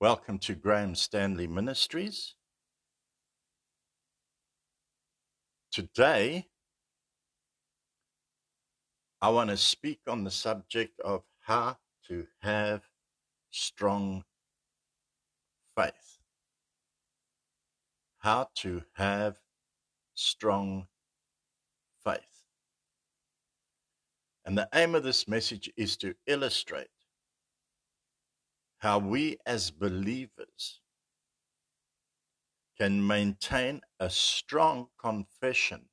Welcome to Graham Stanley Ministries. Today, I want to speak on the subject of how to have strong faith. How to have strong faith. And the aim of this message is to illustrate how we as believers can maintain a strong confession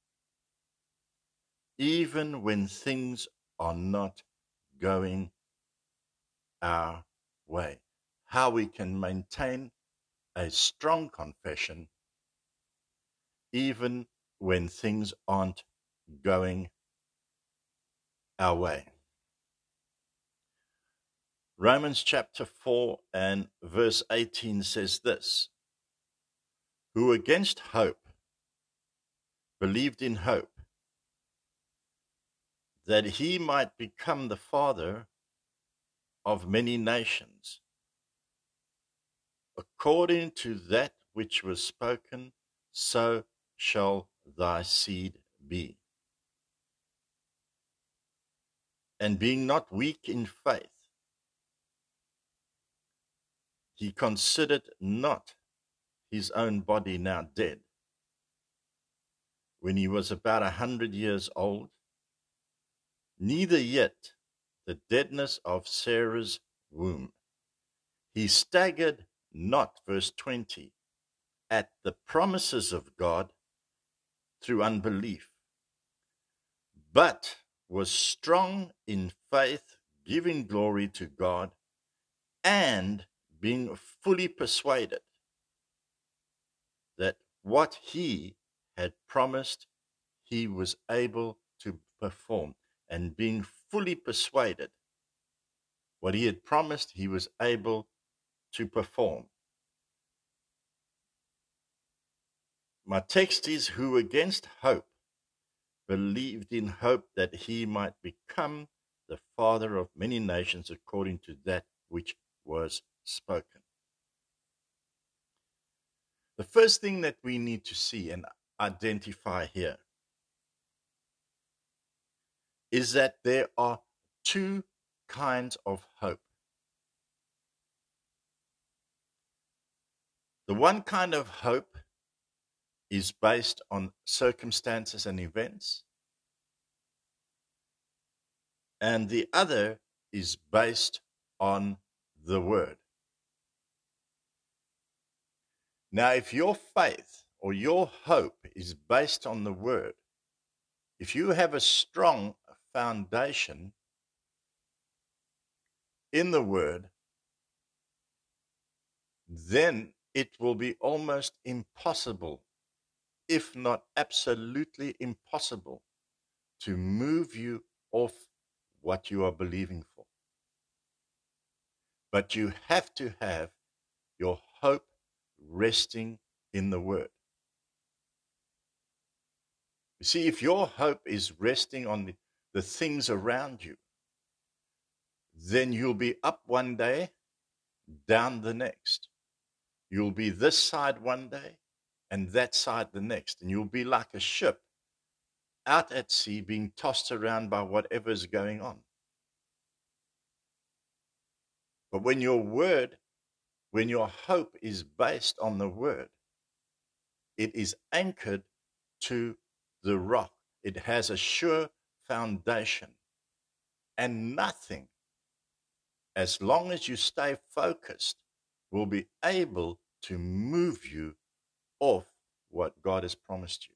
even when things are not going our way. How we can maintain a strong confession even when things aren't going our way. Romans chapter 4 and verse 18 says this Who against hope believed in hope that he might become the father of many nations, according to that which was spoken, so shall thy seed be. And being not weak in faith, he considered not his own body now dead when he was about a hundred years old, neither yet the deadness of Sarah's womb. He staggered not, verse 20, at the promises of God through unbelief, but was strong in faith, giving glory to God, and being fully persuaded that what he had promised he was able to perform, and being fully persuaded what he had promised he was able to perform. My text is Who against hope believed in hope that he might become the father of many nations according to that which was spoken. The first thing that we need to see and identify here is that there are two kinds of hope. The one kind of hope is based on circumstances and events, and the other is based on the Word. Now, if your faith or your hope is based on the word, if you have a strong foundation in the word, then it will be almost impossible, if not absolutely impossible, to move you off what you are believing for. But you have to have your hope resting in the Word. You see, if your hope is resting on the, the things around you, then you'll be up one day, down the next. You'll be this side one day and that side the next. And you'll be like a ship out at sea being tossed around by whatever's going on. But when your word when your hope is based on the word, it is anchored to the rock. It has a sure foundation. And nothing, as long as you stay focused, will be able to move you off what God has promised you.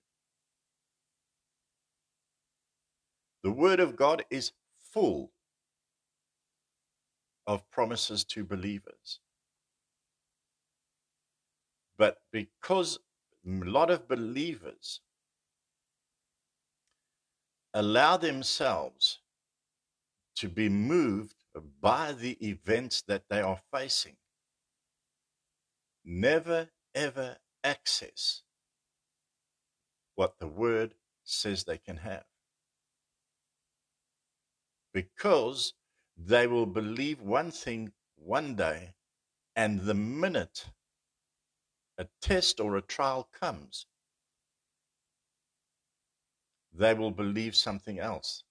The Word of God is full of promises to believers. But because a lot of believers allow themselves to be moved by the events that they are facing, never ever access what the word says they can have. Because they will believe one thing one day And the minute a test or a trial comes, they will believe something else.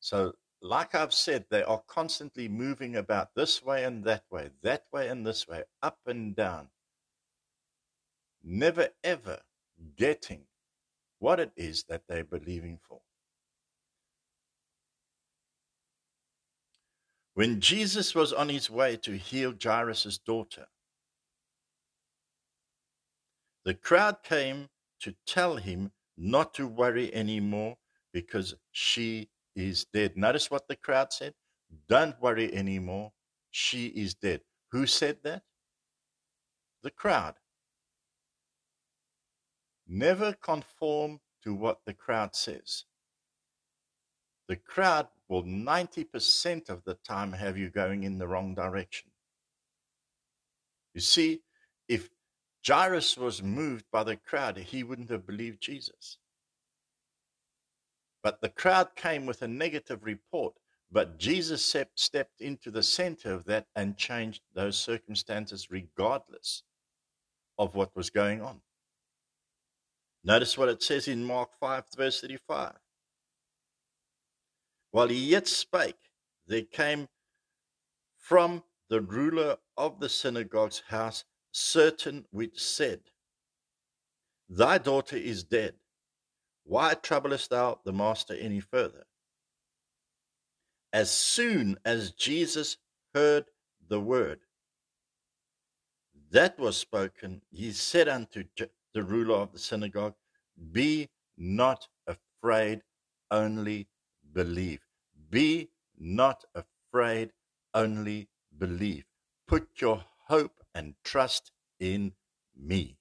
So, like I've said, they are constantly moving about this way and that way, that way and this way, up and down, never ever getting what it is that they're believing for. When Jesus was on his way to heal Jairus' daughter, the crowd came to tell him not to worry anymore because she is dead. Notice what the crowd said. Don't worry anymore. She is dead. Who said that? The crowd. Never conform to what the crowd says. The crowd will 90% of the time have you going in the wrong direction. You see, if Jairus was moved by the crowd, he wouldn't have believed Jesus. But the crowd came with a negative report, but Jesus stepped into the center of that and changed those circumstances regardless of what was going on. Notice what it says in Mark 5, verse 35. While he yet spake, there came from the ruler of the synagogue's house certain which said, Thy daughter is dead. Why troublest thou the master any further? As soon as Jesus heard the word that was spoken, he said unto the ruler of the synagogue, Be not afraid, only believe. Be not afraid, only believe. Put your hope and trust in me.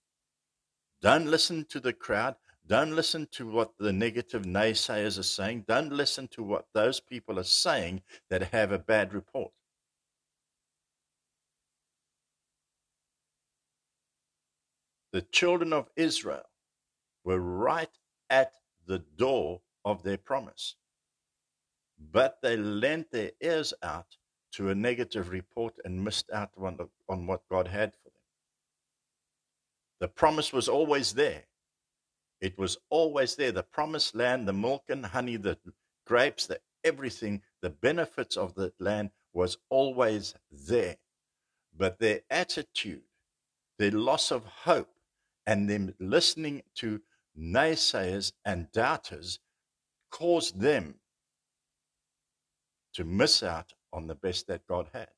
Don't listen to the crowd. Don't listen to what the negative naysayers are saying. Don't listen to what those people are saying that have a bad report. The children of Israel were right at the door of their promise, but they lent their ears out to a negative report and missed out on, on what God had for them. The promise was always there. It was always there. The promised land, the milk and honey, the grapes, the everything, the benefits of the land was always there. But their attitude, their loss of hope, and them listening to naysayers and doubters caused them to miss out on the best that God had.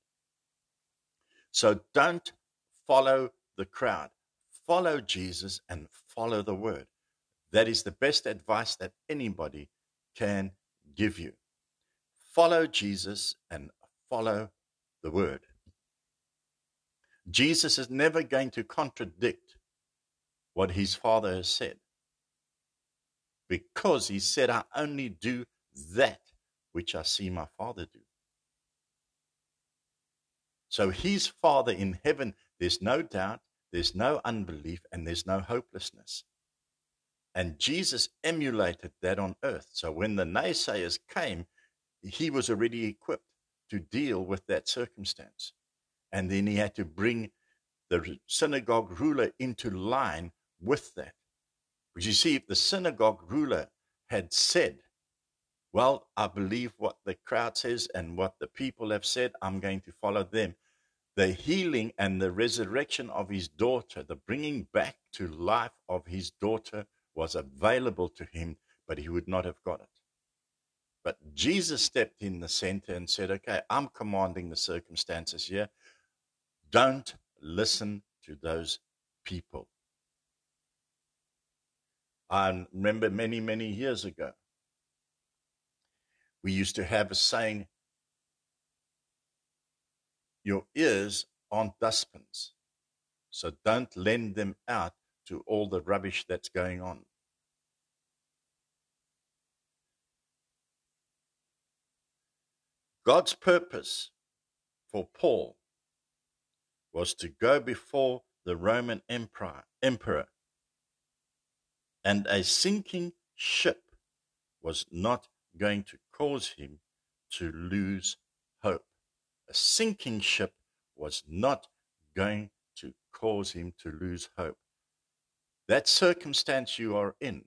So don't follow the crowd. Follow Jesus and follow the word. That is the best advice that anybody can give you. Follow Jesus and follow the word. Jesus is never going to contradict what his father has said because he said, I only do that which I see my father do. So his Father in heaven, there's no doubt, there's no unbelief, and there's no hopelessness. And Jesus emulated that on earth. So when the naysayers came, he was already equipped to deal with that circumstance. And then he had to bring the synagogue ruler into line with that. Because you see, if the synagogue ruler had said, Well, I believe what the crowd says and what the people have said, I'm going to follow them, the healing and the resurrection of his daughter, the bringing back to life of his daughter was available to him, but he would not have got it. But Jesus stepped in the center and said, Okay, I'm commanding the circumstances here. Don't listen to those people. I remember many, many years ago, we used to have a saying your ears aren't dustbins. So don't lend them out to all the rubbish that's going on. God's purpose for Paul was to go before the Roman emperor, emperor, and a sinking ship was not going to cause him to lose a sinking ship was not going to cause him to lose hope. That circumstance you are in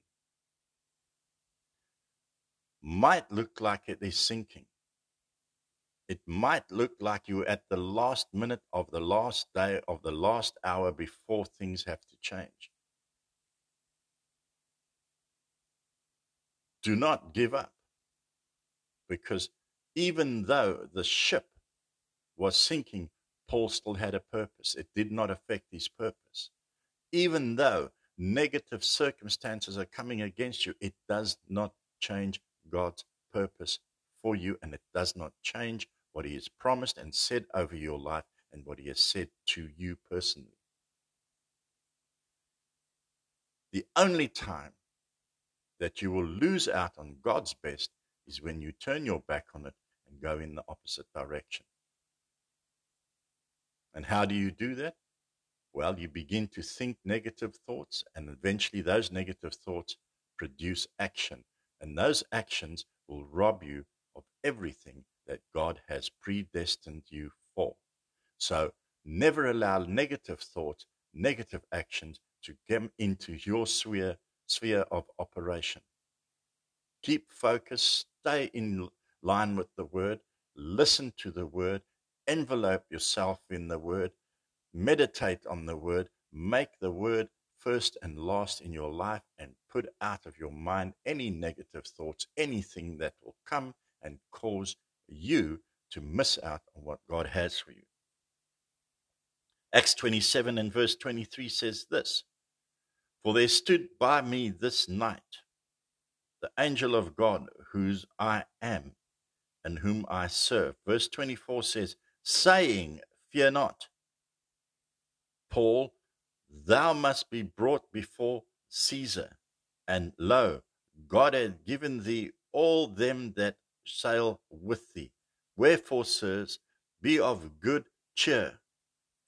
might look like it is sinking. It might look like you're at the last minute of the last day of the last hour before things have to change. Do not give up because even though the ship was sinking, Paul still had a purpose. It did not affect his purpose. Even though negative circumstances are coming against you, it does not change God's purpose for you and it does not change what He has promised and said over your life and what He has said to you personally. The only time that you will lose out on God's best is when you turn your back on it and go in the opposite direction. And how do you do that? Well, you begin to think negative thoughts, and eventually those negative thoughts produce action. And those actions will rob you of everything that God has predestined you for. So never allow negative thoughts, negative actions to get into your sphere, sphere of operation. Keep focused, stay in line with the word, listen to the word, envelope yourself in the word, meditate on the word, make the word first and last in your life, and put out of your mind any negative thoughts, anything that will come and cause you to miss out on what God has for you. Acts 27 and verse 23 says this For there stood by me this night the angel of God, whose I am and whom I serve. Verse 24 says, saying, Fear not. Paul, thou must be brought before Caesar, and lo, God hath given thee all them that sail with thee. Wherefore, sirs, be of good cheer,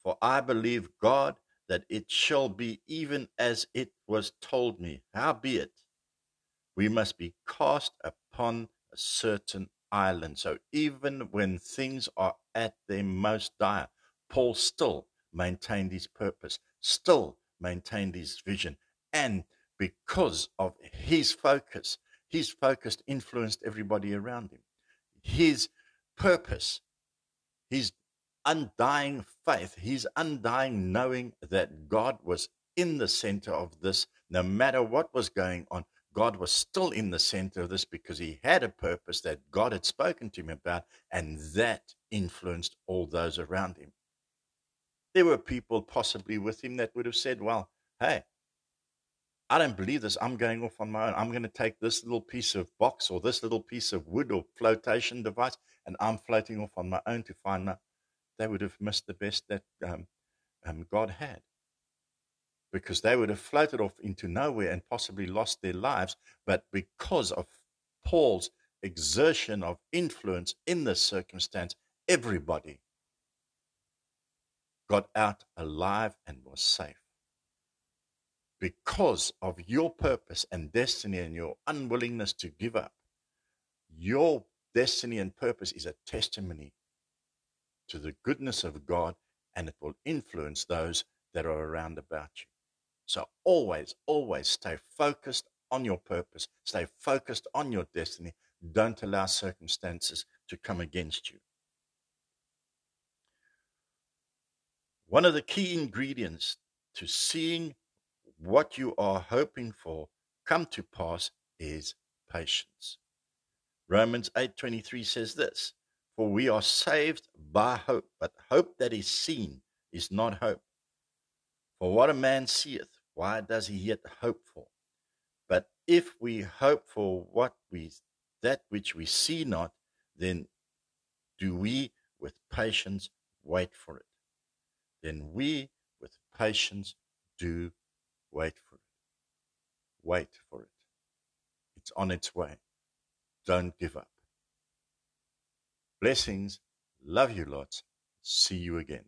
for I believe God that it shall be even as it was told me. Howbeit, we must be cast upon a certain island. So even when things are at their most dire, Paul still maintained his purpose, still maintained his vision. And because of his focus, his focus influenced everybody around him. His purpose, his undying faith, his undying knowing that God was in the center of this, no matter what was going on, God was still in the center of this because he had a purpose that God had spoken to him about, and that influenced all those around him. There were people possibly with him that would have said, Well, hey, I don't believe this. I'm going off on my own. I'm going to take this little piece of box or this little piece of wood or flotation device, and I'm floating off on my own to find my. They would have missed the best that um, um, God had because they would have floated off into nowhere and possibly lost their lives. But because of Paul's exertion of influence in this circumstance, everybody got out alive and was safe. Because of your purpose and destiny and your unwillingness to give up, your destiny and purpose is a testimony to the goodness of God and it will influence those that are around about you. So always, always stay focused on your purpose, stay focused on your destiny. Don't allow circumstances to come against you. One of the key ingredients to seeing what you are hoping for come to pass is patience. Romans 8:23 says this, for we are saved by hope, but hope that is seen is not hope. For what a man seeth, why does he yet hope for? But if we hope for what we that which we see not, then do we with patience wait for it. Then we with patience do wait for it. Wait for it. It's on its way. Don't give up. Blessings. Love you lots. See you again.